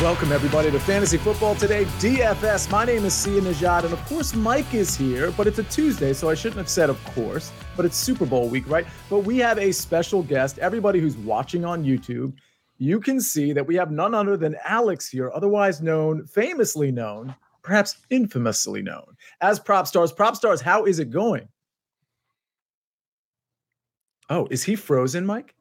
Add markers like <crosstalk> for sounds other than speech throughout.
Welcome, everybody, to Fantasy Football Today, DFS. My name is Sia Nejad, and of course, Mike is here, but it's a Tuesday, so I shouldn't have said of course, but it's Super Bowl week, right? But we have a special guest. Everybody who's watching on YouTube, you can see that we have none other than Alex here, otherwise known, famously known, perhaps infamously known as Prop Stars. Prop Stars, how is it going? Oh, is he frozen, Mike?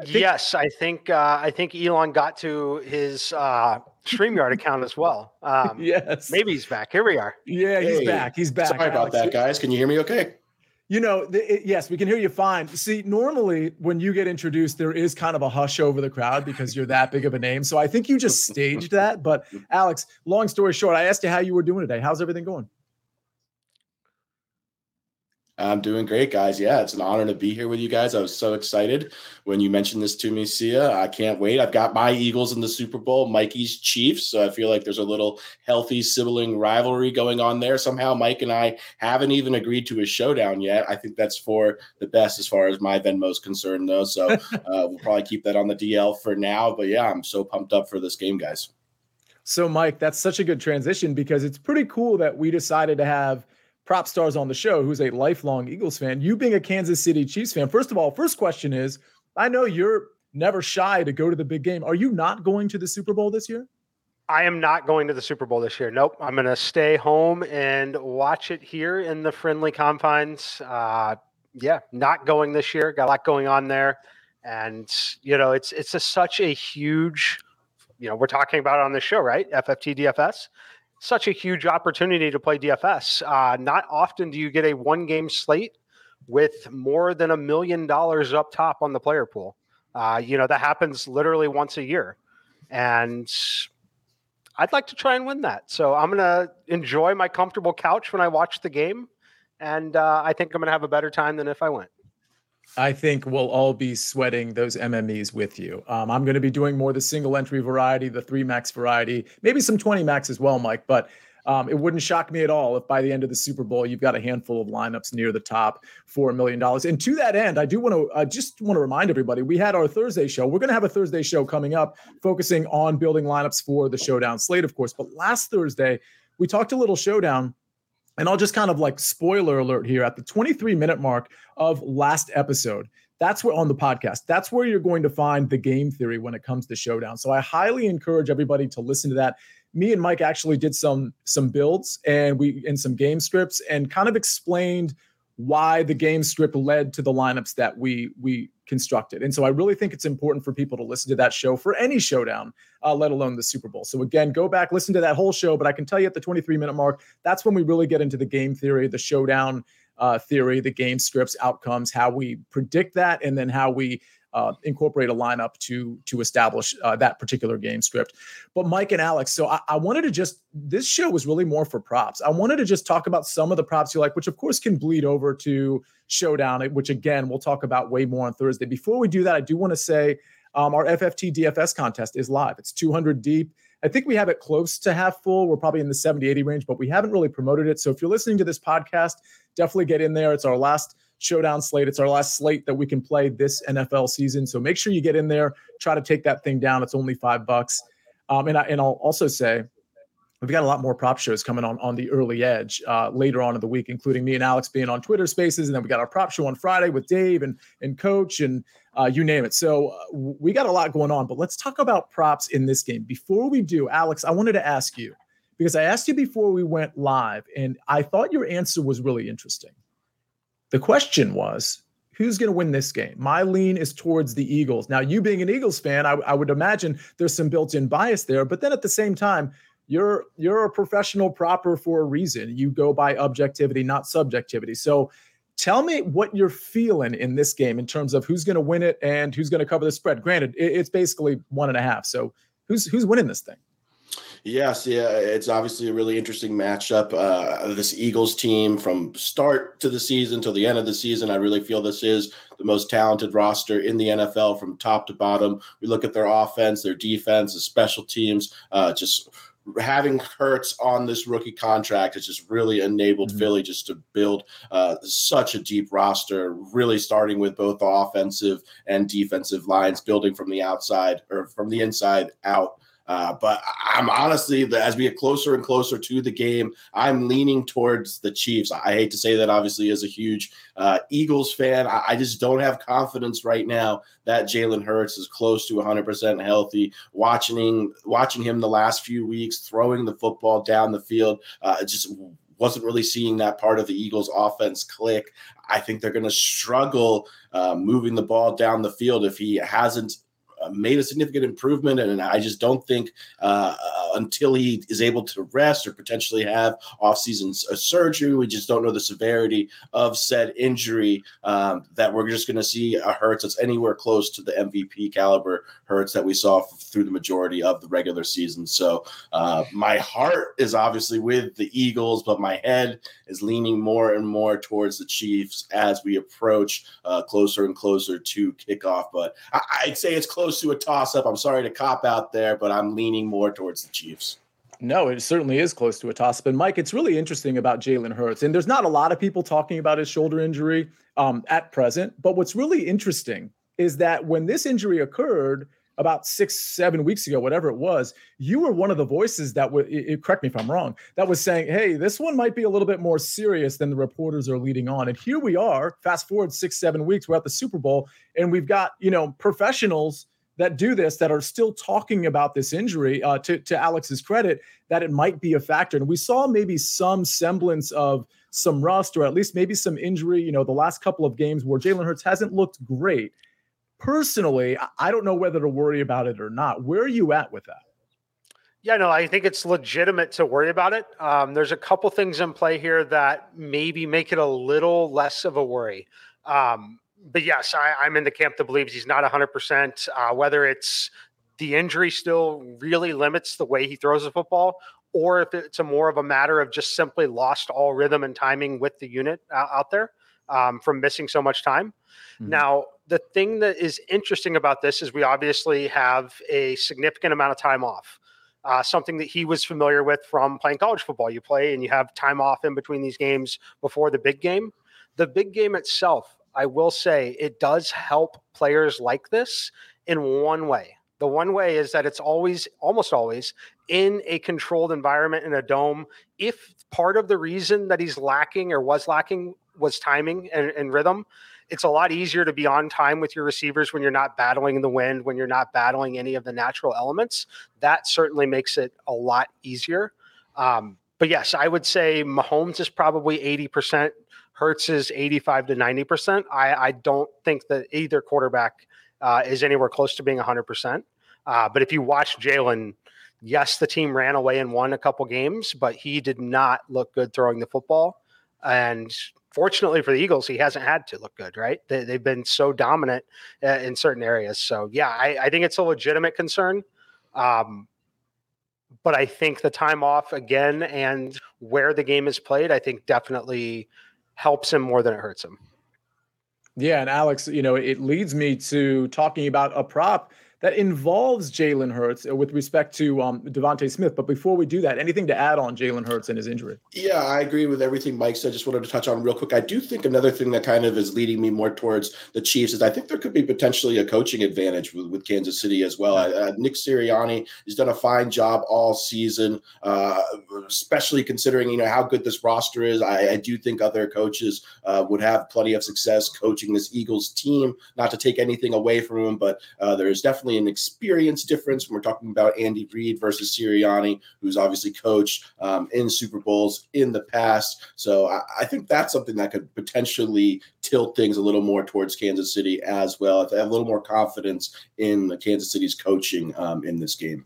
I think, yes, I think uh, I think Elon got to his uh, Streamyard account as well. <laughs> Um, yes, maybe he's back. Here we are. Yeah, he's back. He's back. Sorry about that, guys. Can you hear me? Okay. You know, the, it, yes, we can hear you fine. See, normally when you get introduced, there is kind of a hush over the crowd because you're that big of a name. So I think you just staged that. But Alex, long story short, I asked you how you were doing today. How's everything going? I'm doing great, guys. Yeah, it's an honor to be here with you guys. I was so excited when you mentioned this to me, Sia. I can't wait. I've got my Eagles in the Super Bowl, Mikey's Chiefs. So I feel like there's a little healthy sibling rivalry going on there. Somehow, Mike and I haven't even agreed to a showdown yet. I think that's for the best as far as my Venmo's concerned, though. So <laughs> uh, we'll probably keep that on the DL for now. But yeah, I'm so pumped up for this game, guys. So, Mike, that's such a good transition because it's pretty cool that we decided to have – prop stars on the show who's a lifelong Eagles fan. You being a Kansas City Chiefs fan, first of all, first question is I know you're never shy to go to the big game. Are you not going to the Super Bowl this year? I am not going to the Super Bowl this year. Nope. I'm going to stay home and watch it here in the friendly confines. Uh, yeah, not going this year. Got a lot going on there, and you know, it's it's a, such a huge. You know, we're talking about on the show, right? FFT DFS such a huge opportunity to play DFS. Uh, not often do you get a one game slate with more than a million dollars up top on the player pool. Uh, you know, that happens literally once a year. And I'd like to try and win that. So I'm going to enjoy my comfortable couch when I watch the game. And uh, I think I'm going to have a better time than if I went. I think we'll all be sweating those MMEs with you. Um, I'm going to be doing more the single entry variety, the three max variety, maybe some 20 max as well, Mike. But um, it wouldn't shock me at all if by the end of the Super Bowl you've got a handful of lineups near the top for a million dollars. And to that end, I do want to I just want to remind everybody we had our Thursday show. We're going to have a Thursday show coming up, focusing on building lineups for the showdown slate, of course. But last Thursday we talked a little showdown and I'll just kind of like spoiler alert here at the 23 minute mark of last episode. That's where on the podcast, that's where you're going to find the game theory when it comes to showdown. So I highly encourage everybody to listen to that. Me and Mike actually did some some builds and we in some game scripts and kind of explained why the game script led to the lineups that we we constructed. And so I really think it's important for people to listen to that show for any showdown, uh, let alone the Super Bowl. So again, go back, listen to that whole show. But I can tell you at the 23 minute mark, that's when we really get into the game theory, the showdown uh, theory, the game scripts, outcomes, how we predict that, and then how we uh, incorporate a lineup to to establish uh, that particular game script. But Mike and Alex, so I, I, wanted to just this show was really more for props. I wanted to just talk about some of the props you like, which of course can bleed over to Showdown, which again we'll talk about way more on Thursday. Before we do that, I do want to say um, our FFT DFS contest is live. It's 200 deep. I think we have it close to half full. We're probably in the 70, 80 range, but we haven't really promoted it. So if you're listening to this podcast, definitely get in there. It's our last showdown slate. It's our last slate that we can play this NFL season. So make sure you get in there, try to take that thing down. It's only five bucks. Um, and I, and I'll also say we've got a lot more prop shows coming on on the early edge uh, later on in the week, including me and Alex being on Twitter Spaces, and then we got our prop show on Friday with Dave and and Coach and uh, you name it. So uh, we got a lot going on. But let's talk about props in this game. Before we do, Alex, I wanted to ask you because I asked you before we went live, and I thought your answer was really interesting. The question was. Who's going to win this game? My lean is towards the Eagles. Now, you being an Eagles fan, I, I would imagine there's some built-in bias there. But then at the same time, you're you're a professional proper for a reason. You go by objectivity, not subjectivity. So tell me what you're feeling in this game in terms of who's going to win it and who's going to cover the spread. Granted, it's basically one and a half. So who's who's winning this thing? Yes, yeah, it's obviously a really interesting matchup. Uh, this Eagles team, from start to the season till the end of the season, I really feel this is the most talented roster in the NFL from top to bottom. We look at their offense, their defense, the special teams, uh, just having Hurts on this rookie contract has just really enabled mm-hmm. Philly just to build uh, such a deep roster, really starting with both the offensive and defensive lines, building from the outside or from the inside out. Uh, but I'm honestly, as we get closer and closer to the game, I'm leaning towards the Chiefs. I hate to say that, obviously, as a huge uh, Eagles fan, I, I, just don't have confidence right now that Jalen Hurts is close to 100% healthy. Watching watching him the last few weeks, throwing the football down the field, uh, just wasn't really seeing that part of the Eagles' offense click. I think they're going to struggle uh, moving the ball down the field if he hasn't made a significant improvement, and I just don't think uh, uh, until he is able to rest or potentially have off-season uh, surgery, we just don't know the severity of said injury. Um, that we're just going to see a Hurts that's anywhere close to the MVP caliber Hurts that we saw through the majority of the regular season. So uh, my heart is obviously with the Eagles, but my head is leaning more and more towards the Chiefs as we approach uh, closer and closer to kickoff. But I- I'd say it's close close to a toss up. I'm sorry to cop out there, but I'm leaning more towards the Chiefs. No, it certainly is close to a toss up. And Mike, it's really interesting about Jalen Hurts. And there's not a lot of people talking about his shoulder injury um, at present. But what's really interesting is that when this injury occurred, about six, seven weeks ago, whatever it was, you were one of the voices that would, correct me if I'm wrong, that was saying, hey, this one might be a little bit more serious than the reporters are leading on. And here we are, fast forward six, seven weeks, we're at the Super Bowl, and we've got, you know, professionals that do this that are still talking about this injury. Uh, to to Alex's credit, that it might be a factor, and we saw maybe some semblance of some rust or at least maybe some injury. You know, the last couple of games where Jalen Hurts hasn't looked great. Personally, I don't know whether to worry about it or not. Where are you at with that? Yeah, no, I think it's legitimate to worry about it. Um, there's a couple things in play here that maybe make it a little less of a worry. Um, but yes, I, am in the camp that believes he's not 100%. Uh, whether it's the injury still really limits the way he throws the football, or if it's a more of a matter of just simply lost all rhythm and timing with the unit out there um, from missing so much time. Mm-hmm. Now, the thing that is interesting about this is we obviously have a significant amount of time off. Uh, something that he was familiar with from playing college football. You play and you have time off in between these games before the big game. The big game itself I will say it does help players like this in one way. The one way is that it's always, almost always, in a controlled environment in a dome. If part of the reason that he's lacking or was lacking was timing and, and rhythm, it's a lot easier to be on time with your receivers when you're not battling the wind, when you're not battling any of the natural elements. That certainly makes it a lot easier. Um, but yes, I would say Mahomes is probably 80% Hurts is 85 to 90%. I, I don't think that either quarterback uh, is anywhere close to being 100%. Uh, but if you watch Jalen, yes, the team ran away and won a couple games, but he did not look good throwing the football. And fortunately for the Eagles, he hasn't had to look good, right? They, have been so dominant uh, in certain areas. So, yeah, I, I, think it's a legitimate concern. Um, but I think the time off again and where the game is played, I think definitely helps him more than it hurts him. Yeah, and Alex, you know, it leads me to talking about a prop that involves Jalen Hurts uh, with respect to um, Smith. But before we do that, anything to add on Jalen Hurts and his injury? Yeah, I agree with everything Mike said. Just wanted to touch on real quick. I do think another thing that kind of is leading me more towards the Chiefs is I think there could be potentially a coaching advantage with, with Kansas City as well. Uh, Nick Sirianni has done a fine job all season, uh, especially considering you know how good this roster is. I, I do think other coaches uh, would have plenty of success coaching this Eagles team. Not to take anything away from him, but uh, there is definitely an experience difference when we're talking about Andy Reid versus Sirianni, who's obviously coached um, in Super Bowls in the past. So I, I, think that's something that could potentially tilt things a little more towards Kansas City as well. If they have a little more confidence in Kansas City's coaching um, in this game.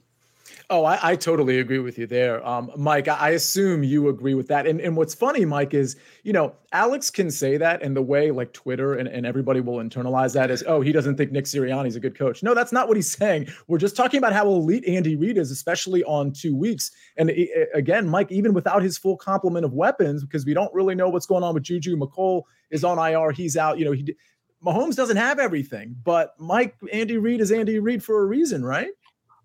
Oh, I, I, totally agree with you there. Um, Mike, I assume you agree with that. And, and what's funny, Mike, is, you know, Alex can say that and the way like Twitter and, and everybody will internalize that as, oh, he doesn't think Nick Sirianni's a good coach. No, that's not what he's <laughs> saying. We're just talking about how elite Andy Reid is, especially on two weeks. And it, again, Mike, even without his full complement of weapons, because we don't really know what's going on with Juju. Mecole is on IR. He's out. You know, he Mahomes doesn't have everything, but Mike, Andy Reid is Andy Reid for a reason, right?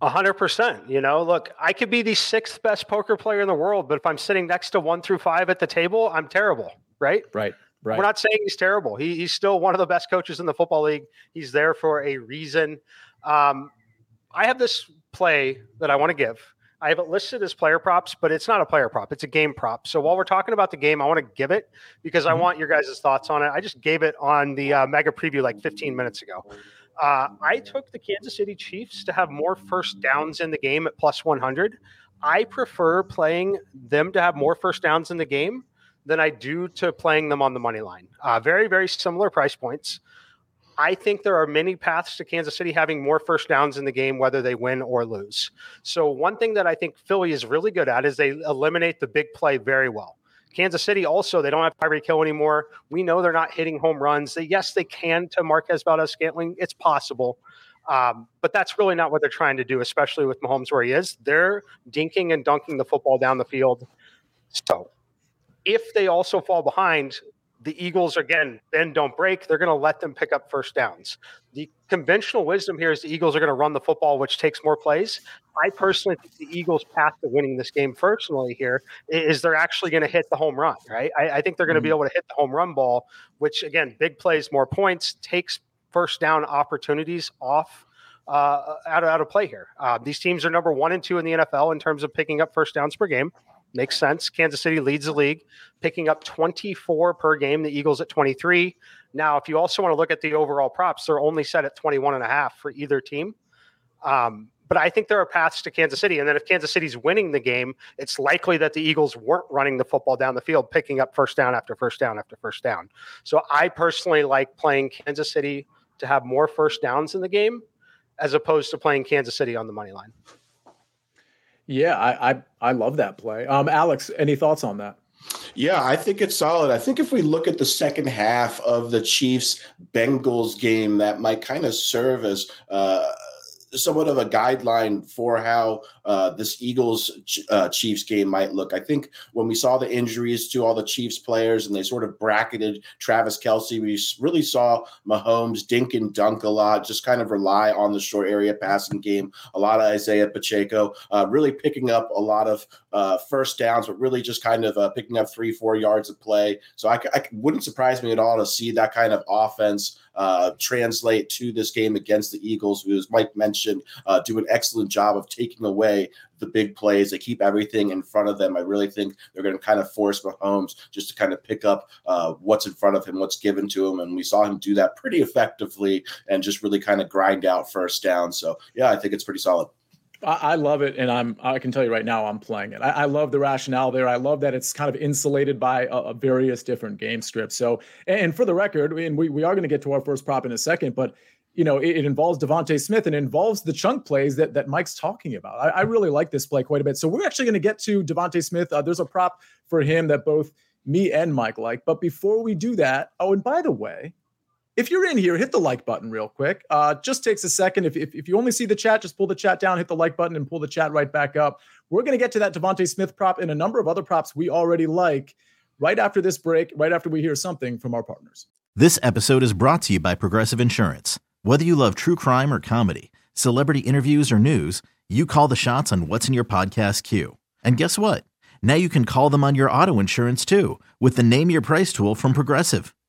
A hundred percent. You know, look, I could be the sixth best poker player in the world, but if I'm sitting next to one through five at the table, I'm terrible. Right. Right. Right. We're not saying he's terrible. He, he's still one of the best coaches in the football league. He's there for a reason. Um, I have this play that I want to give. I have it listed as player props, but it's not a player prop. It's a game prop. So while we're talking about the game, I want to give it because I mm-hmm. want your guys' thoughts on it. I just gave it on the uh, mega preview like 15 minutes ago. Uh, I took the Kansas City Chiefs to have more first downs in the game at plus 100. I prefer playing them to have more first downs in the game than I do to playing them on the money line. Uh, very, very similar price points. I think there are many paths to Kansas City having more first downs in the game, whether they win or lose. So, one thing that I think Philly is really good at is they eliminate the big play very well. Kansas City also, they don't have Tyreek Hill anymore. We know they're not hitting home runs. They, yes, they can to Marquez Valdes Scantling. It's possible. Um, but that's really not what they're trying to do, especially with Mahomes where he is. They're dinking and dunking the football down the field. So if they also fall behind, the Eagles again then don't break. They're going to let them pick up first downs. The conventional wisdom here is the Eagles are going to run the football, which takes more plays. I personally think the Eagles' path to winning this game, personally, here is they're actually going to hit the home run. Right? I, I think they're going to mm-hmm. be able to hit the home run ball, which again, big plays, more points, takes first down opportunities off uh, out, of, out of play here. Uh, these teams are number one and two in the NFL in terms of picking up first downs per game. Makes sense. Kansas City leads the league, picking up 24 per game. The Eagles at 23. Now, if you also want to look at the overall props, they're only set at 21 and a half for either team. Um, but I think there are paths to Kansas City. And then if Kansas City's winning the game, it's likely that the Eagles weren't running the football down the field, picking up first down after first down after first down. So I personally like playing Kansas City to have more first downs in the game as opposed to playing Kansas City on the money line. Yeah, I, I, I love that play. Um, Alex, any thoughts on that? Yeah, I think it's solid. I think if we look at the second half of the Chiefs Bengals game, that might kind of serve as uh, somewhat of a guideline for how uh, this Eagles uh, Chiefs game might look. I think when we saw the injuries to all the Chiefs players and they sort of bracketed Travis Kelce, we really saw Mahomes dink and dunk a lot, just kind of rely on the short area passing game. A lot of Isaiah Pacheco uh, really picking up a lot of uh, first downs, but really just kind of uh, picking up three, four yards of play. So I, I wouldn't surprise me at all to see that kind of offense uh, translate to this game against the Eagles, who, as Mike mentioned, uh, do an excellent job of taking away the big plays. They keep everything in front of them. I really think they're going to kind of force Mahomes just to kind of pick up uh, what's in front of him, what's given to him. And we saw him do that pretty effectively and just really kind of grind out first down. So, yeah, I think it's pretty solid. I, love it, and I'm I can tell you right now I'm playing it. I, I love the rationale there. I love that it's kind of insulated by a, a various different game scripts. So, and for the record, and we we are going to get to our first prop in a second, but you know it, it, involves DeVonta Smith and involves the chunk plays that that Mike's talking about. I, I really like this play quite a bit. So we're actually going to get to DeVonta Smith. Uh, there's a prop for him that both me and Mike like. But before we do that, oh, and by the way, if you're in here, hit the like button real quick. Uh, just takes a second. If, if, if, you only see the chat, just pull the chat down, hit the like button, and pull the chat right back up. We're going to get to that DeVonta Smith prop and a number of other props we already like right after this break, right after we hear something from our partners. This episode is brought to you by Progressive Insurance. Whether you love true crime or comedy, Celebrity interviews or news, you call the shots on what's in your podcast queue. And guess what? Now you can call them on your auto insurance too with the Name Your Price tool from Progressive.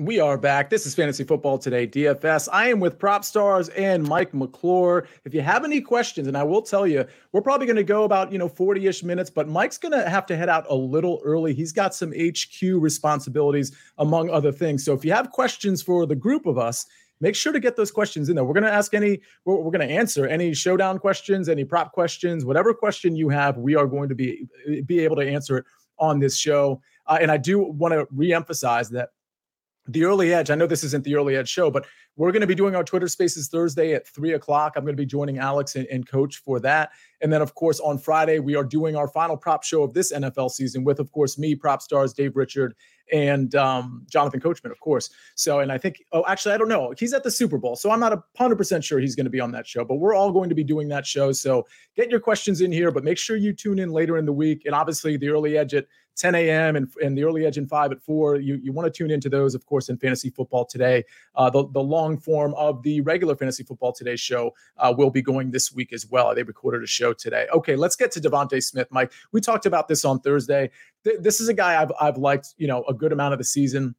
We are back. This is Fantasy Football Today, DFS. I am with Prop Stars and Mike McClure. If you have any questions, and I will tell you, we're probably going to go about, you know, 40-ish minutes, but Mike's going to have to head out a little early. He's got some HQ responsibilities, among other things. So if you have questions for the group of us, make sure to get those questions in there. We're going to ask any, we're, we're going to answer any showdown questions, any prop questions, whatever question you have, we are going to be, be able to answer it on this show. Uh, and I do want to reemphasize that the early edge. I know this isn't the early edge show, but we're going to be doing our Twitter Spaces Thursday at three o'clock. I'm going to be joining Alex and, and, Coach for that. And then, of course, on Friday, we are doing our final prop show of this NFL season with, of course, me, prop stars Dave Richard, and um, Jonathan Coachman, of course. So, and I think, oh, actually, I don't know. He's at the Super Bowl. So I'm not 100% sure he's going to be on that show, but we're all going to be doing that show. So get your questions in here, but make sure you tune in later in the week. And obviously, the early edge at 10 a.m. and, and the early edge in 5 at 4. You, you want to tune into those, of course, in Fantasy Football Today. Uh, the, the long form of the regular Fantasy Football Today show uh, will be going this week as well. They recorded a show today. Okay, let's get to DeVonta Smith, Mike. We talked about this on Thursday. Th- this is a guy I've, I've liked, you know, a good amount of the season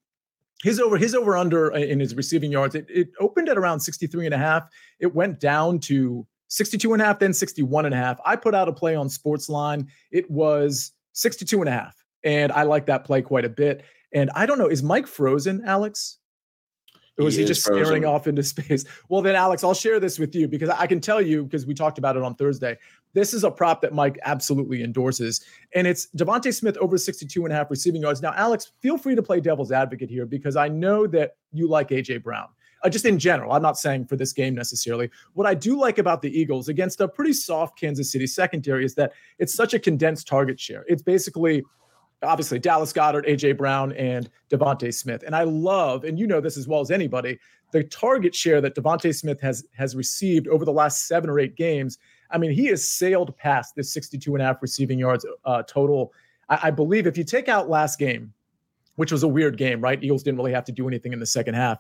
his over his over under in his receiving yards it, it, opened at around 63 and a half it went down to 62 and a half then 61 and a half i put out a play on Sportsline it was 62 and a half and I like that play quite a bit. And I don't know, is Mike frozen, Alex? Or was he, he just frozen. staring off into <laughs> space? Well, then, Alex, I'll share this with you because I can tell you because we talked about it on Thursday. This is a prop that Mike absolutely endorses, and it's DeVonta Smith over 62 and a half receiving yards. Now, Alex, feel free to play devil's advocate here because I know that you like AJ Brown. Uh, just in general, I'm not saying for this game necessarily. What I do like about the Eagles against a pretty soft Kansas City secondary is that it's such a condensed target share. It's basically obviously Dallas Goedert, AJ Brown, and DeVonta Smith. And I love, and you know this as well as anybody, the target share that DeVonta Smith has has received over the last seven or eight games. I mean, he has sailed past this 62 and a half receiving yards uh, total. I, I believe if you take out last game, which was a weird game, right? Eagles didn't really have to do anything in the second half.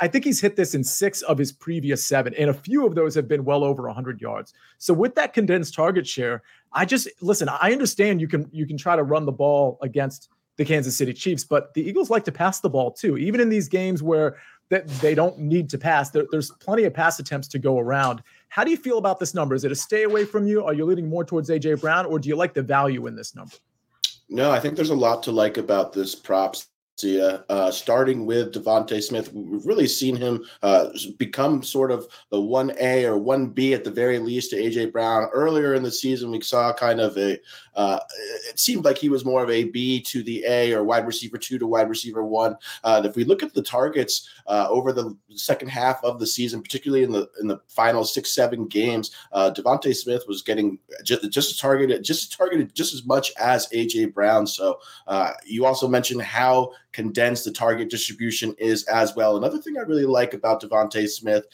I think he's hit this in six of his previous seven, and a few of those have been well over 100 yards. So with that condensed target share, I just listen. I understand you can you can try to run the ball against the Kansas City Chiefs, but the Eagles like to pass the ball too, even in these games where that they don't need to pass. There, there's plenty of pass attempts to go around. How do you feel about this number? Is it a stay away from you? Are you leaning more towards AJ Brown, or do you like the value in this number? No, I think there's a lot to like about this props uh, starting with DeVonta Smith, we've really seen him uh, become sort of the one A or one B at the very least to AJ Brown. Earlier in the season, we saw kind of a. Uh, it seemed like he was more of a B to the A or wide receiver two to wide receiver one. Uh, if we look at the targets uh, over the second half of the season, particularly in the in the final six seven games, uh, DeVonta Smith was getting just, just targeted just targeted just as much as AJ Brown. So you also mentioned how condensed the target distribution is as well. Another thing I really like about DeVonta Smith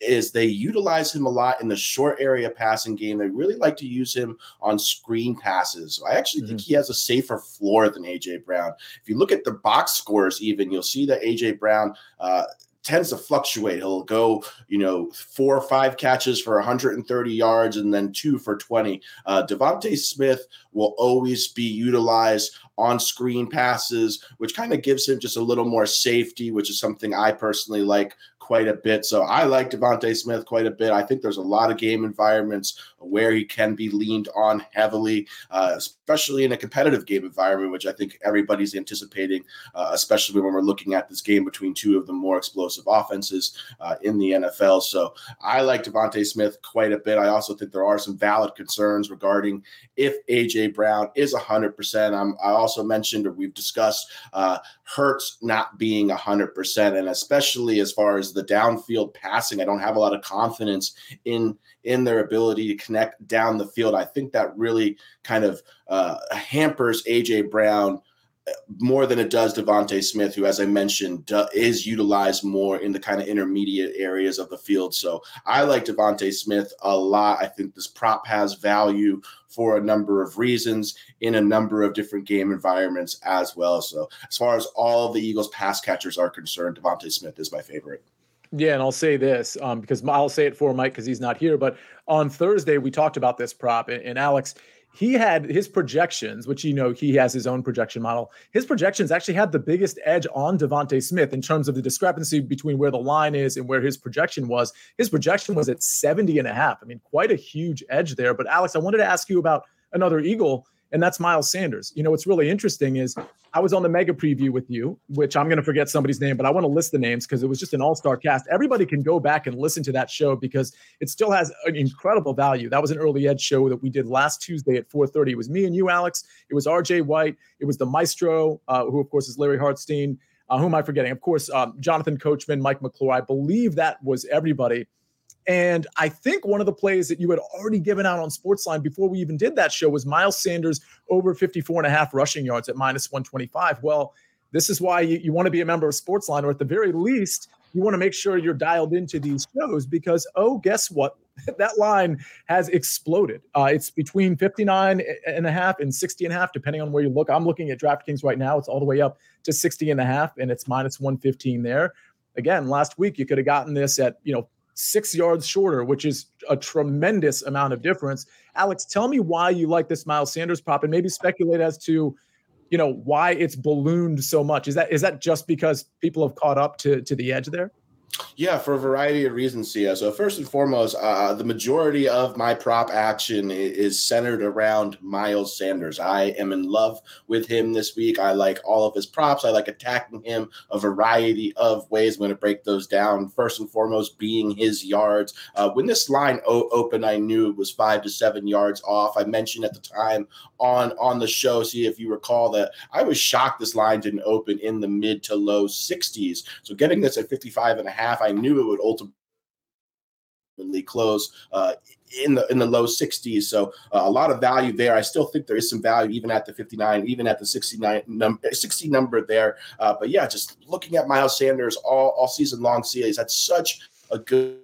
is they utilize him a lot in the short area passing game. They really like to use him on screen passes. I actually mm-hmm. think he has a safer floor than AJ Brown. If you look at the box scores, even you'll see that AJ Brown. Uh, tends to fluctuate. He'll go, you know, four or five catches for 130 yards and then two for 20. Uh, DeVonta Smith will always be utilized on screen passes, which kind of gives him just a little more safety, which is something I personally like quite a bit. So I like DeVonta Smith quite a bit. I think there's a lot of game environments where he can be leaned on heavily, uh, especially in a competitive game environment, which I think everybody's anticipating, uh, especially when we're looking at this game between two of the more explosive offenses uh, in the NFL. So I like DeVonta Smith quite a bit. I also think there are some valid concerns regarding if AJ Brown is 100%. I'm, I also mentioned or we've discussed uh, Hurts not being 100%, and especially as far as the downfield passing, I don't have a lot of confidence in in their ability to connect down the field. I think that really kind of uh, hampers AJ Brown more than it does DeVonta Smith, who, as I mentioned, is utilized more in the kind of intermediate areas of the field. So I like DeVonta Smith a lot. I think this prop has value for a number of reasons in a number of different game environments as well. So as far as all the Eagles pass catchers are concerned, DeVonta Smith is my favorite. Yeah, and I'll say this um, because I'll say it for Mike because he's not here. But on Thursday, we talked about this prop, and, and Alex – he had his projections, which you know he has his own projection model. His projections actually had the biggest edge on DeVonta Smith in terms of the discrepancy between where the line is and where his projection was. His projection was at 70 and a half. I mean, quite a huge edge there. But Alex, I wanted to ask you about another Eagle and that's Miles Sanders. You know, what's really interesting is I was on the mega preview with you, which I'm going to forget somebody's name, but I want to list the names because it was just an all star cast. Everybody can go back and listen to that show because it still has an incredible value. That was an early edge show that we did last Tuesday at 4:30. It was me and you, Alex. It was R.J. White. It was the Maestro, uh, who of course is Larry Hartstein. Uh, who am I forgetting? Of course, um, Jonathan Coachman, Mike McClure. I believe that was everybody. And I think one of the plays that you had already given out on Sportsline before we even did that show was Miles Sanders over 54 and a half rushing yards at minus 125. Well, this is why you, you want to be a member of Sportsline, or at the very least, you want to make sure you're dialed into these shows because, oh, guess what? <laughs> that line has exploded. Uh, it's between 59 and a half and 60 and a half, depending on where you look. I'm looking at DraftKings right now. It's all the way up to 60 and a half, and it's minus 115 there. Again, last week you could have gotten this at, you know, six yards shorter, which is a tremendous amount of difference. Alex, tell me why you like this Miles Sanders prop and maybe speculate as to, you know, why it's ballooned so much. Is that is that just because people have caught up to to the edge there? Yeah, for a variety of reasons, Sia. So first and foremost, uh, the majority of my prop action is centered around Miles Sanders. I am in love with him this week. I like all of his props. I like attacking him a variety of ways. I'm going to break those down. First and foremost, being his yards. Uh, when this line o- opened, I knew it was five to seven yards off. I mentioned at the time on on the show. See if you recall that I was shocked this line didn't open in the mid to low 60s. So getting this at 55 and a half, I knew it would ultimately close uh, in the in the low 60s. So uh, a lot of value there. I still think there is some value even at the 59, even at the 69 number 60 number there. Uh, but yeah, just looking at Miles Sanders all all season long, he's had such a good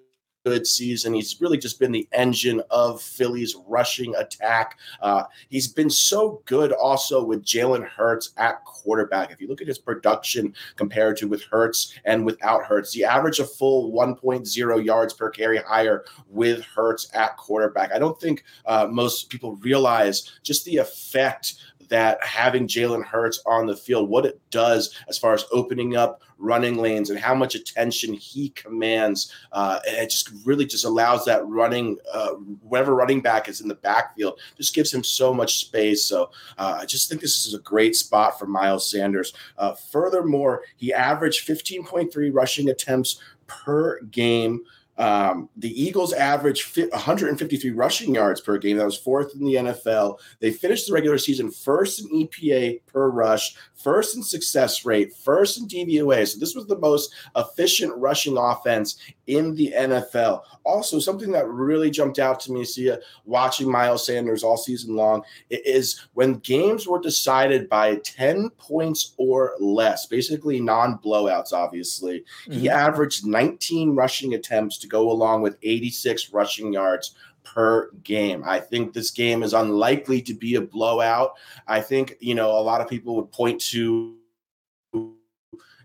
good season. He's really just been the engine of Philly's rushing attack. Uh, he's been so good also with Jalen Hurts at quarterback. If you look at his production compared to with Hurts and without Hurts, the average a full 1.0 yards per carry higher with Hurts at quarterback. I don't think uh, most people realize just the effect that having Jalen Hurts on the field, what it does as far as opening up running lanes and how much attention he commands. Uh, it just really just allows that running, uh, whatever running back is in the backfield, just gives him so much space. So uh, I just think this is a great spot for Miles Sanders. Uh, furthermore, he averaged 15.3 rushing attempts per game. Um, the Eagles averaged 153 rushing yards per game. That was fourth in the NFL. They finished the regular season first in EPA per rush, first in success rate, first in DVOA. So this was the most efficient rushing offense in the NFL. Also, something that really jumped out to me, Sia, watching Miles Sanders all season long, is when games were decided by 10 points or less, basically non blowouts, obviously, mm-hmm. he averaged 19 rushing attempts to go along with 86 rushing yards per game. I think this game is unlikely to be a blowout. I think, you know, a lot of people would point to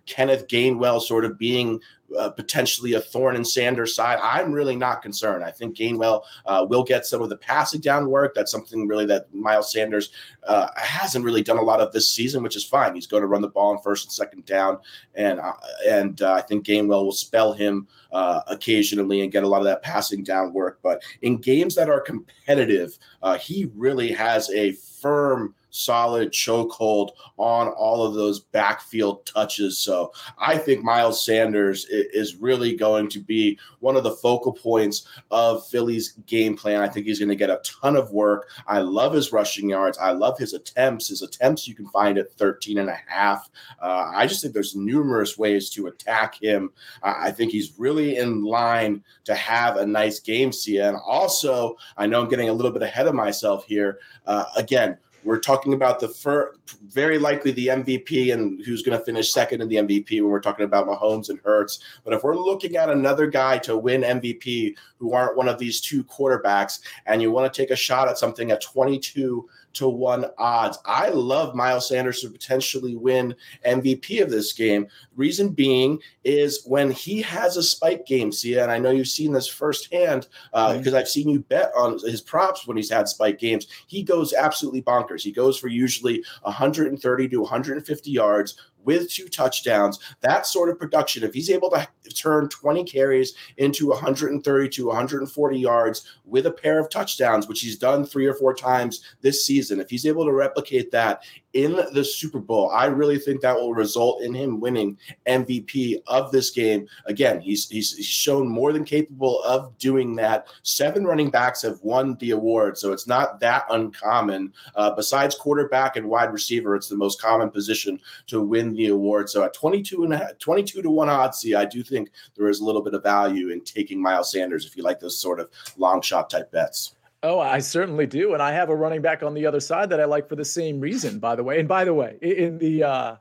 Kenneth Gainwell sort of being uh, potentially a thorn in Sanders' side. I'm really not concerned. I think Gainwell uh, will get some of the passing down work. That's something really that Miles Sanders uh, hasn't really done a lot of this season, which is fine. He's going to run the ball on first and second down, and uh, and uh, I think Gainwell will spell him occasionally and get a lot of that passing down work. But in games that are competitive, he really has a firm solid chokehold on all of those backfield touches. So I think Miles Sanders is really going to be one of the focal points of Philly's game plan. I think he's going to get a ton of work. I love his rushing yards. I love his attempts. His attempts you can find at 13 and a half. Uh, I just think there's numerous ways to attack him. I think he's really in line to have a nice game, Sia. And also, I know I'm getting a little bit ahead of myself here. Uh, again, we're talking about the fir- very likely the MVP and who's going to finish second in the MVP when we're talking about Mahomes and Hurts. But if we're looking at another guy to win MVP who aren't one of these two quarterbacks, and you want to take a shot at something at 22 to one odds. I love Miles Sanders to potentially win MVP of this game. Reason being is when he has a spike game, Sia, and I know you've seen this firsthand uh, because I've seen you bet on his props when he's had spike games. He goes absolutely bonkers. He goes for usually 130 to 150 yards with two touchdowns, that sort of production, if he's able to turn 20 carries into 130 to 140 yards with a pair of touchdowns, which he's done three or four times this season, if he's able to replicate that in the Super Bowl, I really think that will result in him winning MVP of this game. Again, he's, he's, shown more than capable of doing that. Seven running backs have won the award, so it's not that uncommon. Uh, besides quarterback and wide receiver, it's the most common position to win the award. So at 22 and a, 22 to 1 odds, see, I do think there is a little bit of value in taking Miles Sanders if you like those sort of long shot type bets. Oh, I certainly do, and I have a running back on the other side that I like for the same reason. By the way, and by the way, in the uh,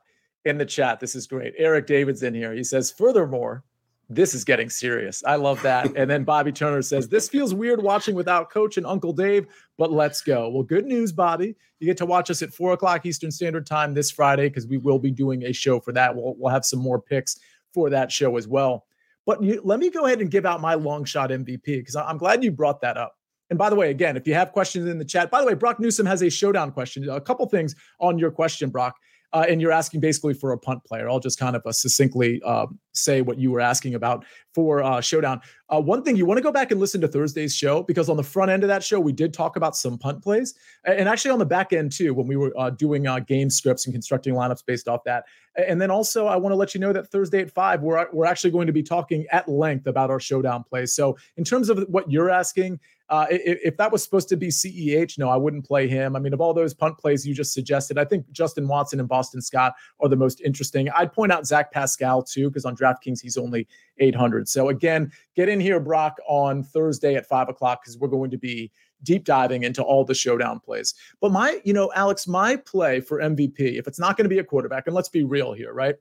in the chat, this is great. Eric David's in here. He says, "Furthermore, this is getting serious. I love that. <laughs> And then Bobby Turner says, This feels weird watching without coach and Uncle Dave, but let's go. Well, good news, Bobby. You get to watch us at four o'clock Eastern Standard Time this Friday because we will be doing a show for that. We'll, we'll have some more picks for that show as well. But you, let me go ahead and give out my long shot MVP because I'm glad you brought that up. And by the way, again, if you have questions in the chat, by the way, Brock Newsom has a showdown question. A couple things on your question, Brock uh, and you're asking basically for a punt player. I'll just kind of uh, succinctly uh, say what you were asking about for uh, Showdown. Uh, one thing you want to go back and listen to Thursday's show because on the front end of that show we did talk about some punt plays, and actually on the back end too when we were uh, doing game scripts and constructing lineups based off that. And then also I want to let you know that Thursday at five we're we're actually going to be talking at length about our Showdown plays. So in terms of what you're asking uh, if, if, that was supposed to be CEH, no, I wouldn't play him. I mean, of all those punt plays you just suggested, I think Justin Watson and Boston Scott are the most interesting. I'd point out Zach Pascal too, because on DraftKings he's only 800. So again, get in here, Brock, on Thursday at five o'clock because we're going to be deep diving into all the showdown plays. But my, you know, Alex, my play for MVP, if it's not going to be a quarterback, and let's be real here, right?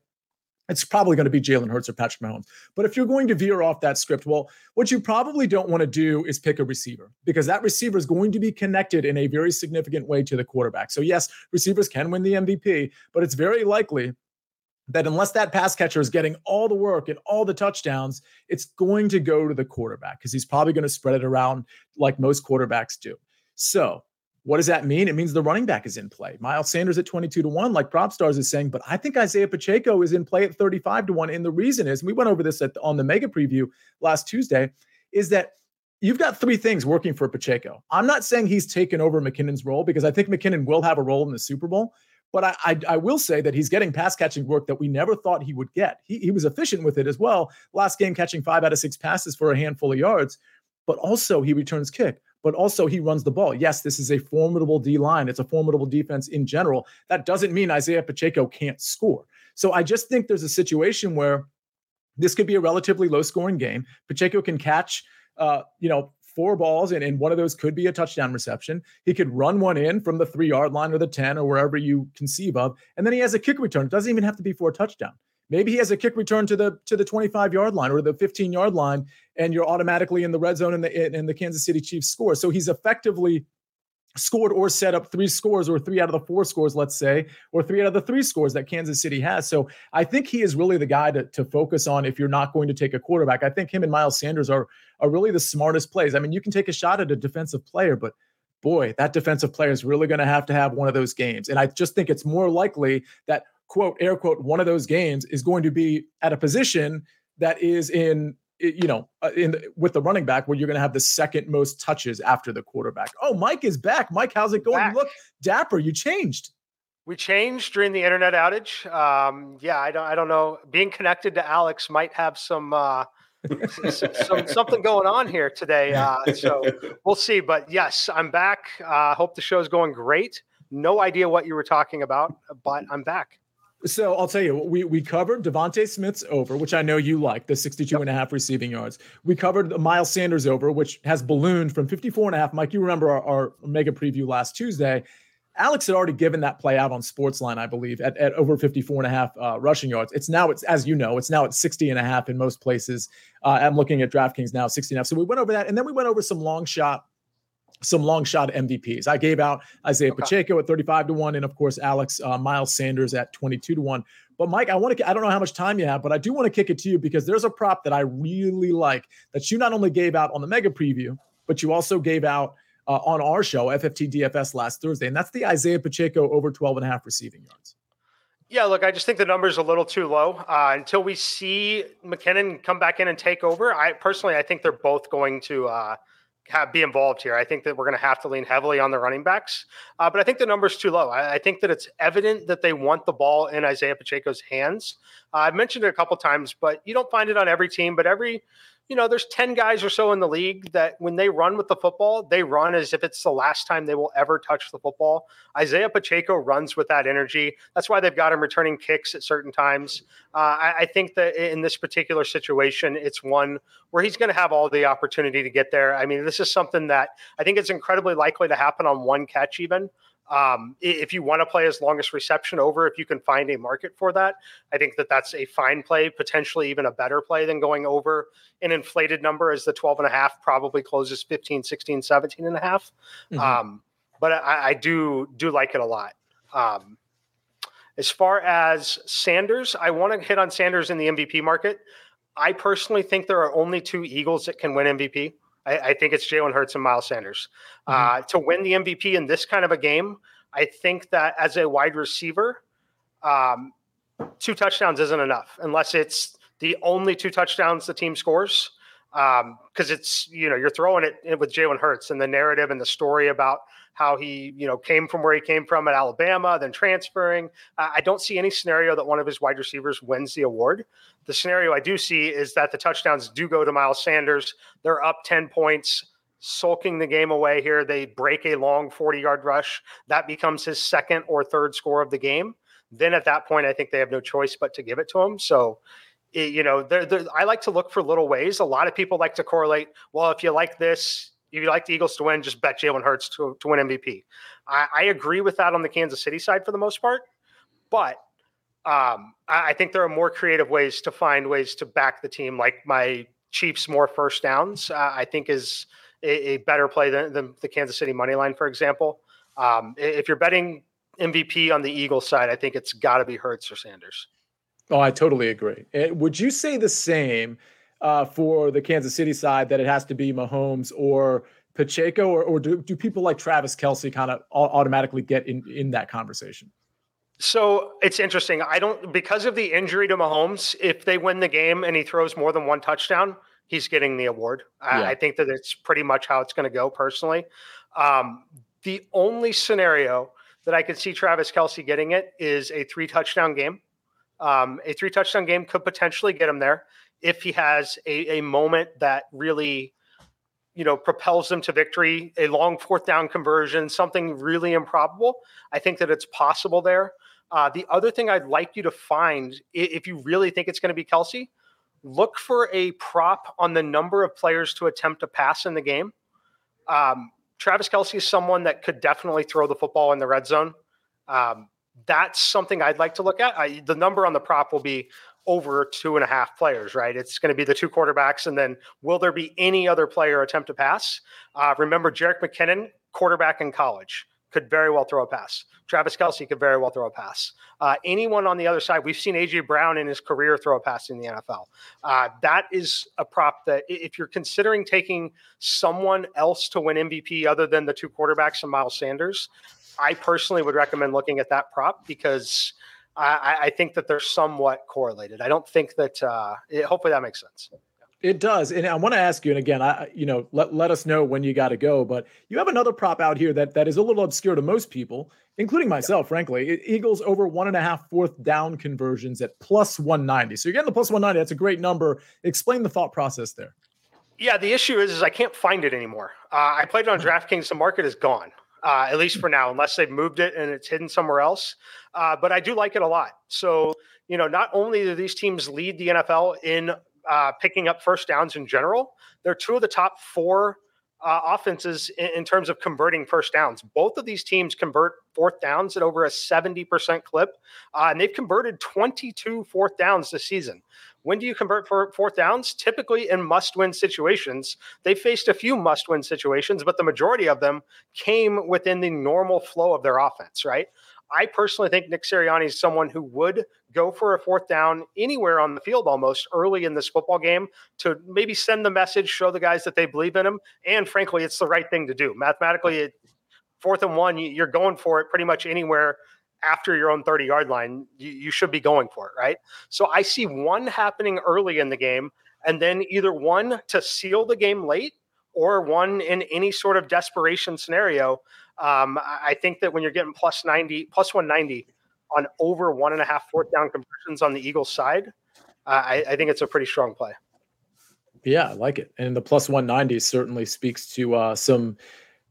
It's probably going to be Jalen Hurts or Patrick Mahomes. But if you're going to veer off that script, well, what you probably don't want to do is pick a receiver because that receiver is going to be connected in a very significant way to the quarterback. So, yes, receivers can win the MVP, but it's very likely that unless that pass catcher is getting all the work and all the touchdowns, it's going to go to the quarterback because he's probably going to spread it around like most quarterbacks do. So, what does that mean? It means the running back is in play. Miles Sanders at 22 to 1, like PropStars is saying, but I think Isaiah Pacheco is in play at 35 to 1. And the reason is, we went over this at, on the mega preview last Tuesday, is that you've got three things working for Pacheco. I'm not saying he's taken over McKinnon's role because I think McKinnon will have a role in the Super Bowl. But I, I, I, will say that he's getting pass catching work that we never thought he would get. He, he was efficient with it as well. Last game, catching five out of six passes for a handful of yards, but also he returns kick but also he runs the ball. Yes, this is a formidable D line. It's a formidable defense in general. That doesn't mean Isaiah Pacheco can't score. So I just think there's a situation where this could be a relatively low scoring game. Pacheco can catch, uh, you know, four balls, and, and one of those could be a touchdown reception. He could run one in from the three yard line or the 10 or wherever you conceive of. And then he has a kick return. It doesn't even have to be for a touchdown. Maybe he has a kick return to the to the 25 yard line or the 15 yard line, and you're automatically in the red zone and the in the Kansas City Chiefs score. So he's effectively scored or set up three scores or three out of the four scores, let's say, or three out of the three scores that Kansas City has. So I think he is really the guy to, to focus on if you're not going to take a quarterback. I think him and Miles Sanders are are really the smartest plays. I mean, you can take a shot at a defensive player, but boy, that defensive player is really going to have to have one of those games. And I just think it's more likely that quote air quote one of those games is going to be at a position that is in you know, uh, in the, with the running back, where you're going to have the second most touches after the quarterback. Oh, Mike is back. Mike, how's it going? Back. Look, dapper. You changed. We changed during the internet outage. Um, yeah, I don't. I don't know. Being connected to Alex might have some. Uh, some, something going on here today. Uh, so we'll see. But yes, I'm back. Uh, hope the show's going great. No idea what you were talking about, but I'm back. So I'll tell you, we we covered DeVonta Smith's over, which I know you like, the 62 yep. and a half receiving yards. We covered the Miles Sanders over, which has ballooned from 54 and a half. Mike, you remember our, our mega preview last Tuesday. Alex had already given that play out on Sportsline, I believe, at, at over 54 and a half uh, rushing yards. It's now, it's as you know, it's now at 60 and a half in most places. Uh, I'm looking at DraftKings now, 60 and a half. So we went over that. And then we went over some long shot some long shot MVPs. I gave out Isaiah okay. Pacheco at 35 to 1, and of course, Alex uh, Miles Sanders at 22 to 1. But Mike, I want to, I don't know how much time you have, but I do want to kick it to you because there's a prop that I really like that you not only gave out on the mega preview, but you also gave out uh, on our show, FFT DFS last Thursday. And that's the Isaiah Pacheco over 12 and a half receiving yards. Yeah, look, I just think the number's a little too low. Uh, until we see McKinnon come back in and take over, I personally, I think they're both going to, uh, have, be involved here. I think that we're going to have to lean heavily on the running backs, uh, but I think the number's too low. I, I, think that it's evident that they want the ball in Isaiah Pacheco's hands. Uh, I've mentioned it a couple times, but you don't find it on every team. But every you know, there's 10 guys or so in the league that when they run with the football, they run as if it's the last time they will ever touch the football. Isaiah Pacheco runs with that energy. That's why they've got him returning kicks at certain times. Uh, I, I, think that in this particular situation, it's one where he's going to have all the opportunity to get there. I mean, this is something that I think it's incredibly likely to happen on one catch, even. Um, if you want to play as longest reception over, if you can find a market for that, I think that that's a fine play, potentially even a better play than going over an inflated number as the 12 and a half probably closes 15, 16, 17 and a half. Mm-hmm. Um, but I, I, do, do like it a lot. Um, as far as Sanders, I want to hit on Sanders in the MVP market. I personally think there are only two Eagles that can win MVP. I, I think it's Jalen Hurts and Miles Sanders. Mm-hmm. Uh, to win the MVP in this kind of a game, I think that as a wide receiver, um, two touchdowns isn't enough unless it's the only two touchdowns the team scores. Because um, it's you know you're throwing it with Jalen Hurts and the narrative and the story about how he, you know, came from where he came from at Alabama, then transferring. Uh, I don't see any scenario that one of his wide receivers wins the award. The scenario I do see is that the touchdowns do go to Miles Sanders. They're up 10 points, sulking the game away here. They break a long 40 yard rush. That becomes his second or third score of the game. Then at that point, I think they have no choice but to give it to him. So, you know, they're, they're, I like to look for little ways. A lot of people like to correlate, well, if you like this, if you like the Eagles to win, just bet Jalen Hurts to, to win MVP. I, I, agree with that on the Kansas City side for the most part, but um, I, think there are more creative ways to find ways to back the team. Like my Chiefs more first downs, uh, I think is a, a better play than, than, the Kansas City money line, for example. Um, if you're betting MVP on the Eagles side, I think it's got to be Hurts or Sanders. Oh, I totally agree. Eh, would you say the same? uh, for the Kansas City side that it has to be Mahomes or Pacheco, or, or do, do people like Travis Kelce kind of automatically get in, in that conversation? So it's interesting. I don't because of the injury to Mahomes. If they win the game and he throws more than one touchdown, he's getting the award. Yeah. I, I, think that it's pretty much how it's going to go. Personally, um, the only scenario that I could see Travis Kelce getting it is a three touchdown game. Um, a three touchdown game could potentially get him there if he has a, a moment that really you know propels them to victory a long fourth down conversion something really improbable. I think that it's possible there. Uh, the other thing i'd like you to find if you really think it's going to be Kelce, look for a prop on the number of players to attempt a pass in the game. Um, travis Kelce is someone that could definitely throw the football in the red zone. Um, that's something i'd like to look at I, the number on the prop will be over two and a half players, right? It's going to be the two quarterbacks, and then will there be any other player attempt to pass? Uh, remember, Jerick McKinnon quarterback in college could very well throw a pass. Travis Kelce could very well throw a pass. Uh, anyone on the other side, we've seen AJ Brown in his career throw a pass in the NFL. Uh, that is a prop that if you're considering taking someone else to win MVP other than the two quarterbacks and Miles Sanders, I personally would recommend looking at that prop because I, I think that they're somewhat correlated. I don't think that. Uh, it, hopefully, that makes sense. It does. And I want to ask you, and again, I you know, let, let us know when you got to go, but you have another prop out here that that is a little obscure to most people, including myself, frankly. Eagles over one and a half fourth down conversions at plus 190. So you're getting the plus 190. That's a great number. Explain the thought process there. Yeah, the issue is, is I can't find it anymore. Uh, I played it on DraftKings. The market is gone, uh, at least for now, unless they've moved it and it's hidden somewhere else. Uh, but I do like it a lot. So, you know, not only do these teams lead the NFL in uh, picking up first downs in general. They're two of the top four uh, offenses in, in, terms of converting first downs. Both of these teams convert fourth downs at over a 70% clip, uh, and they've converted 22 fourth downs this season. When do you convert for fourth downs? Typically in must win situations. They faced a few must win situations, but the majority of them came within the normal flow of their offense, right? I personally think Nick Sirianni is someone who would go for a fourth down anywhere on the field almost early in this football game to maybe send the message, show the guys that they believe in him. And frankly, it's the right thing to do. Mathematically, it, fourth and one, you're going for it pretty much anywhere after your own 30 yard line. You, you should be going for it, right? So I see one happening early in the game, and then either one to seal the game late or one in any sort of desperation scenario um, I think that when you're getting plus 90, plus 190 on over one and a half fourth down conversions on the Eagles side, uh, I, I, think it's a pretty strong play. Yeah, I like it. And the plus 190 certainly speaks to uh, some,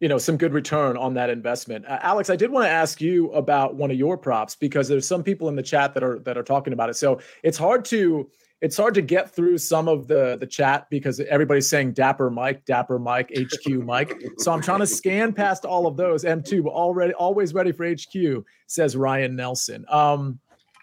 you know, some good return on that investment. Uh, Alex, I did want to ask you about one of your props because there's some people in the chat that are that are talking about it. So it's hard to it's hard to get through some of the the chat because everybody's saying Dapper Mike, Dapper Mike, HQ Mike. So I'm trying to scan past all of those. M2 already always ready for HQ, says Ryan Nelson. Um,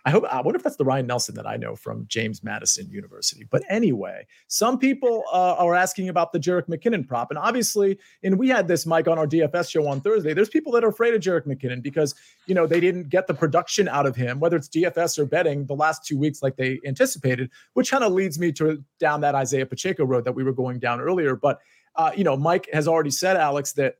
I hope I wonder if that's the Ryan Nelson that I know from James Madison University. But anyway, some people uh, are asking about the Jerick McKinnon prop, and obviously, and we had this Mike on our DFS show on Thursday. There's people that are afraid of Jerick McKinnon because you know they didn't get the production out of him, whether it's DFS or betting, the last two weeks like they anticipated, which kind of leads me to down that Isaiah Pacheco road that we were going down earlier. But uh, you know, Mike has already said, Alex, that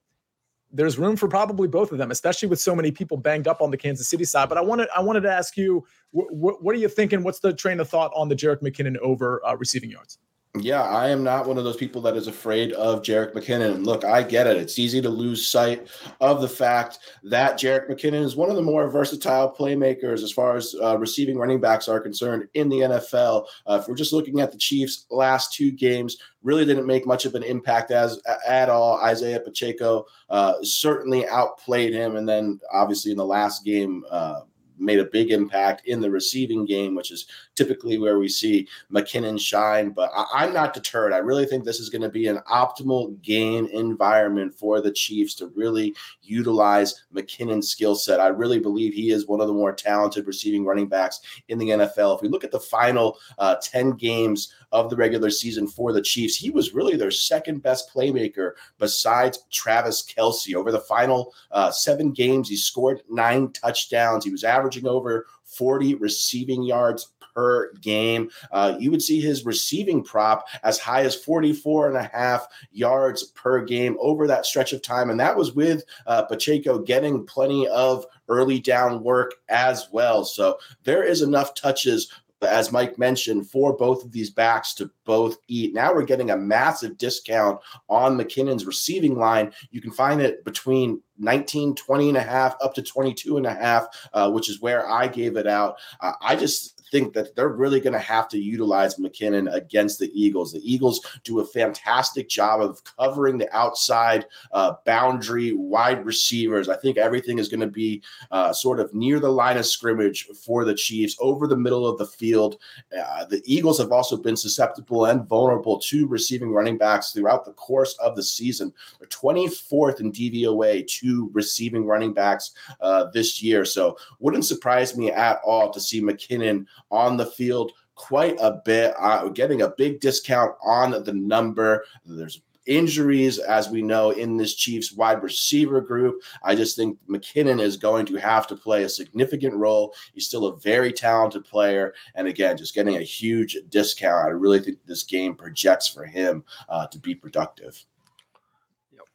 there's room for probably both of them, especially with so many people banged up on the Kansas City side. But I wanted I wanted to ask you, wh- wh- what are you thinking? What's the train of thought on the Jerick McKinnon over uh, receiving yards? Yeah, I am not one of those people that is afraid of Jerick McKinnon. Look, I get it. It's easy to lose sight of the fact that Jerick McKinnon is one of the more versatile playmakers as far as uh, receiving running backs are concerned in the NFL. Uh, if we're just looking at the Chiefs' last two games, really didn't make much of an impact as at all. Isaiah Pacheco uh, certainly outplayed him, and then obviously in the last game uh, made a big impact in the receiving game, which is typically where we see McKinnon shine. But I, am not deterred. I really think this is going to be an optimal game environment for the Chiefs to really utilize McKinnon's skill set. I really believe he is one of the more talented receiving running backs in the NFL. If we look at the final uh, 10 games of the regular season for the Chiefs, he was really their second best playmaker besides Travis Kelce. Over the final uh, seven games, he scored nine touchdowns. He was averaging over 40 receiving yards per game. Uh, you would see his receiving prop as high as 44 and a half yards per game over that stretch of time. And that was with uh, Pacheco getting plenty of early down work as well. So there is enough touches as Mike mentioned, for both of these backs to both eat. Now we're getting a massive discount on McKinnon's receiving line. You can find it between 19, 20 and a half up to 22 and a half, uh, which is where I gave it out. Uh, I just think that they're really going to have to utilize McKinnon against the Eagles. The Eagles do a fantastic job of covering the outside uh, boundary wide receivers. I think everything is going to be uh, sort of near the line of scrimmage for the Chiefs, over the middle of the field. Uh, the Eagles have also been susceptible and vulnerable to receiving running backs throughout the course of the season. They're 24th in DVOA to receiving running backs uh, this year. So wouldn't surprise me at all to see McKinnon on the field quite a bit. Uh, getting a big discount on the number. There's injuries, as we know, in this Chiefs wide receiver group. I just think McKinnon is going to have to play a significant role. He's still a very talented player. And again, just getting a huge discount. I really think this game projects for him uh, to be productive.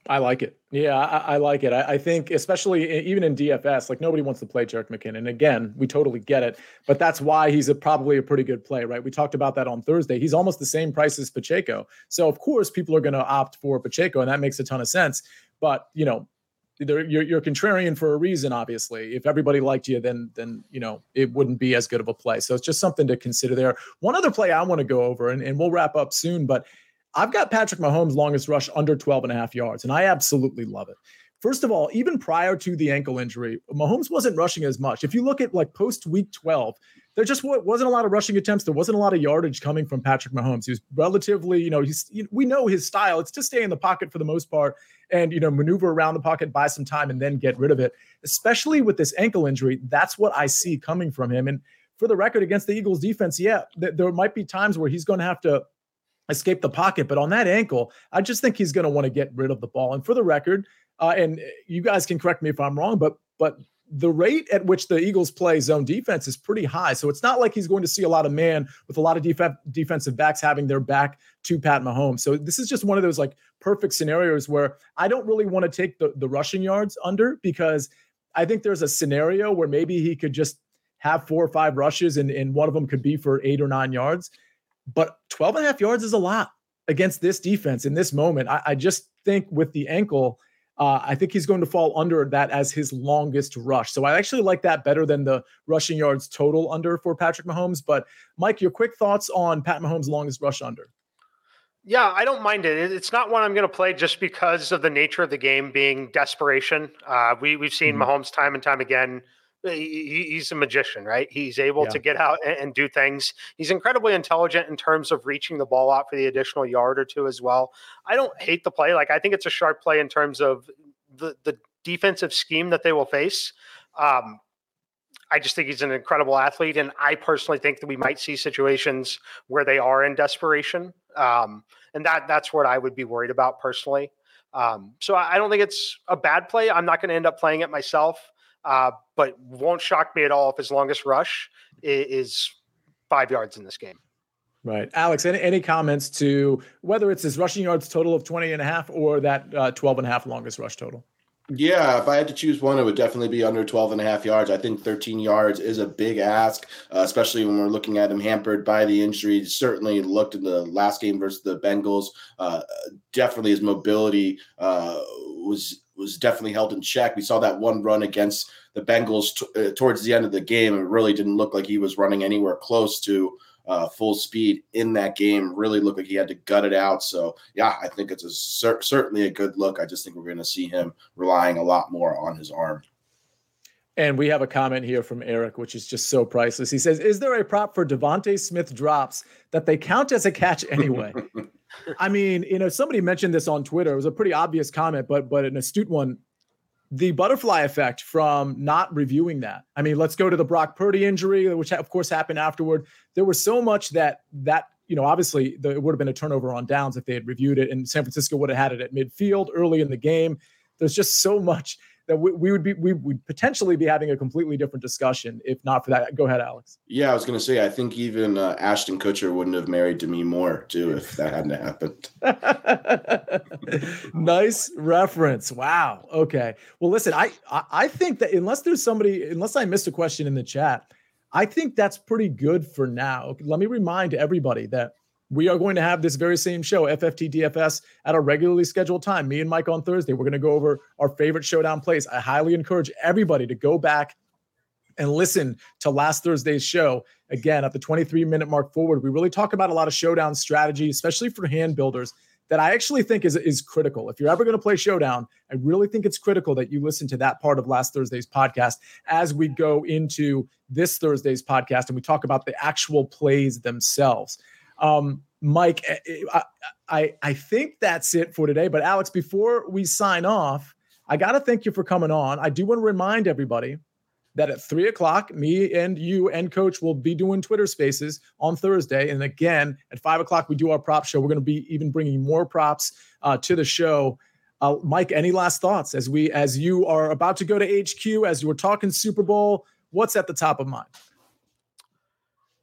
I like it. Yeah, I, I like it. I, I, think, especially even in DFS, like nobody wants to play Jerick McKinnon. And again, we totally get it, but that's why he's a, probably a pretty good play, right? We talked about that on Thursday. He's almost the same price as Pacheco, so of course people are going to opt for Pacheco, and that makes a ton of sense. But you know, you're, you're contrarian for a reason, obviously. If everybody liked you, then then you know it wouldn't be as good of a play. So it's just something to consider there. One other play I want to go over, and, and we'll wrap up soon, but I've got Patrick Mahomes' longest rush under 12 and a half yards, and I absolutely love it. First of all, even prior to the ankle injury, Mahomes wasn't rushing as much. If you look at like post week 12, there just wasn't a lot of rushing attempts. There wasn't a lot of yardage coming from Patrick Mahomes. He was relatively, you know, he's we know his style. It's to stay in the pocket for the most part and you know maneuver around the pocket, buy some time, and then get rid of it. Especially with this ankle injury, that's what I see coming from him. And for the record, against the Eagles defense, yeah, th- there might be times where he's going to have to escape the pocket. But on that ankle, I just think he's going to want to get rid of the ball. And for the record, uh, and you guys can correct me if I'm wrong, but but the rate at which the Eagles play zone defense is pretty high. So it's not like he's going to see a lot of man with a lot of def- defensive backs having their back to Pat Mahomes. So this is just one of those like perfect scenarios where I don't really want to take the, the rushing yards under because I think there's a scenario where maybe he could just have four or five rushes and, and one of them could be for eight or nine yards. But 12 and a half yards is a lot against this defense in this moment. I, I just think with the ankle, uh, I think he's going to fall under that as his longest rush. So I actually like that better than the rushing yards total under for Patrick Mahomes. But Mike, your quick thoughts on Pat Mahomes' longest rush under? Yeah, I don't mind it. It's not one I'm going to play just because of the nature of the game being desperation. Uh, we we've seen mm-hmm. Mahomes time and time again he's a magician, right? He's able yeah. to get out and, and, do things. He's incredibly intelligent in terms of reaching the ball out for the additional yard or two as well. I don't hate the play. Like I think it's a sharp play in terms of the the defensive scheme that they will face. Um, I just think he's an incredible athlete, and I personally think that we might see situations where they are in desperation, um, and that that's what I would be worried about personally. Um, so I don't think it's a bad play. I'm not going to end up playing it myself uh, but won't shock me at all if his longest rush is five yards in this game. Right. Alex, any, any comments to whether it's his rushing yards total of 20 and a half or that uh, 12 and a half longest rush total? Yeah, if I had to choose one, it would definitely be under 12 and a half yards. I think 13 yards is a big ask, uh, especially when we're looking at him hampered by the injury. Certainly looked in the last game versus the Bengals. Uh, definitely his mobility uh, was was definitely held in check. We saw that one run against the Bengals t- uh, towards the end of the game. It really didn't look like he was running anywhere close to uh, full speed in that game. Really looked like he had to gut it out. So yeah, I think it's a cer- certainly a good look. I just think we're going to see him relying a lot more on his arm. And we have a comment here from Eric, which is just so priceless. He says, "Is there a prop for DeVonta Smith drops that they count as a catch anyway?" <laughs> I mean, you know, somebody mentioned this on Twitter. It was a pretty obvious comment, but but an astute one. The butterfly effect from not reviewing that. I mean, let's go to the Brock Purdy injury, which of course happened afterward. There was so much that that you know, obviously the, it would have been a turnover on downs if they had reviewed it, and San Francisco would have had it at midfield early in the game. There's just so much that we, we would be we would potentially be having a completely different discussion if not for that. Go ahead, Alex. Yeah, I was going to say I think even uh, Ashton Kutcher wouldn't have married Demi Moore too if that hadn't happened. <laughs> <laughs> nice reference. Wow. Okay. Well, listen, I I think that unless there's somebody, unless I missed a question in the chat, I think that's pretty good for now. Let me remind everybody that we are going to have this very same show, FFT DFS, at a regularly scheduled time. Me and Mike on Thursday. We're going to go over our favorite showdown plays. I highly encourage everybody to go back and listen to last Thursday's show. Again, at the 23 minute mark forward, we really talk about a lot of showdown strategy, especially for hand builders, that I actually think is, is critical. If you're ever going to play showdown, I really think it's critical that you listen to that part of last Thursday's podcast as we go into this Thursday's podcast and we talk about the actual plays themselves. Um, Mike, eh, eh, I, I, I think that's it for today. But Alex, before we sign off, I got to thank you for coming on. I do want to remind everybody that at three o'clock, me and you and Coach will be doing Twitter Spaces on Thursday, and again at five o'clock we do our prop show. We're going to be even bringing more props uh, to the show. Uh, Mike, any last thoughts as we as you are about to go to HQ as you were talking Super Bowl? What's at the top of mind?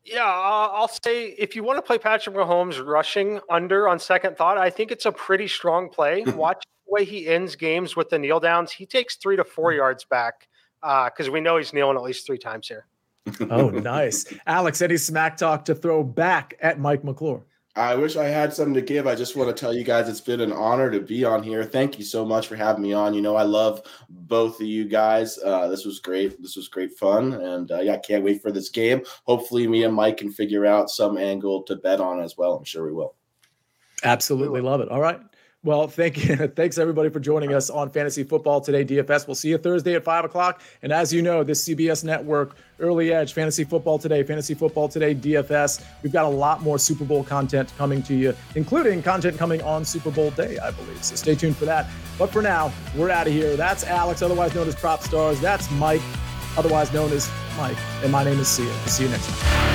Yeah, I'll say if you want to play Patrick Mahomes rushing under on second thought, I think it's a pretty strong play. <laughs> Watch the way he ends games with the kneel downs. He takes three to four mm. yards back because uh, we know he's kneeling at least three times here. <laughs> oh, nice. Alex, any smack talk to throw back at Mike McClure? I wish I had something to give. I just want to tell you guys it's been an honor to be on here. Thank you so much for having me on. You know, I love both of you guys. Uh, this was great. This was great fun. And uh, yeah, can't wait for this game. Hopefully, me and Mike can figure out some angle to bet on as well. I'm sure we will. Absolutely love it. All right. Well, thank you. <laughs> Thanks everybody for joining us on Fantasy Football Today DFS. We'll see you Thursday at five o'clock. And as you know, this CBS Network, Early Edge, Fantasy Football Today, Fantasy Football Today DFS. We've got a lot more Super Bowl content coming to you, including content coming on Super Bowl day, I believe. So stay tuned for that. But for now, we're out of here. That's Alex, otherwise known as Prop Stars. That's Mike, otherwise known as Mike. And my name is Sia. See you next time.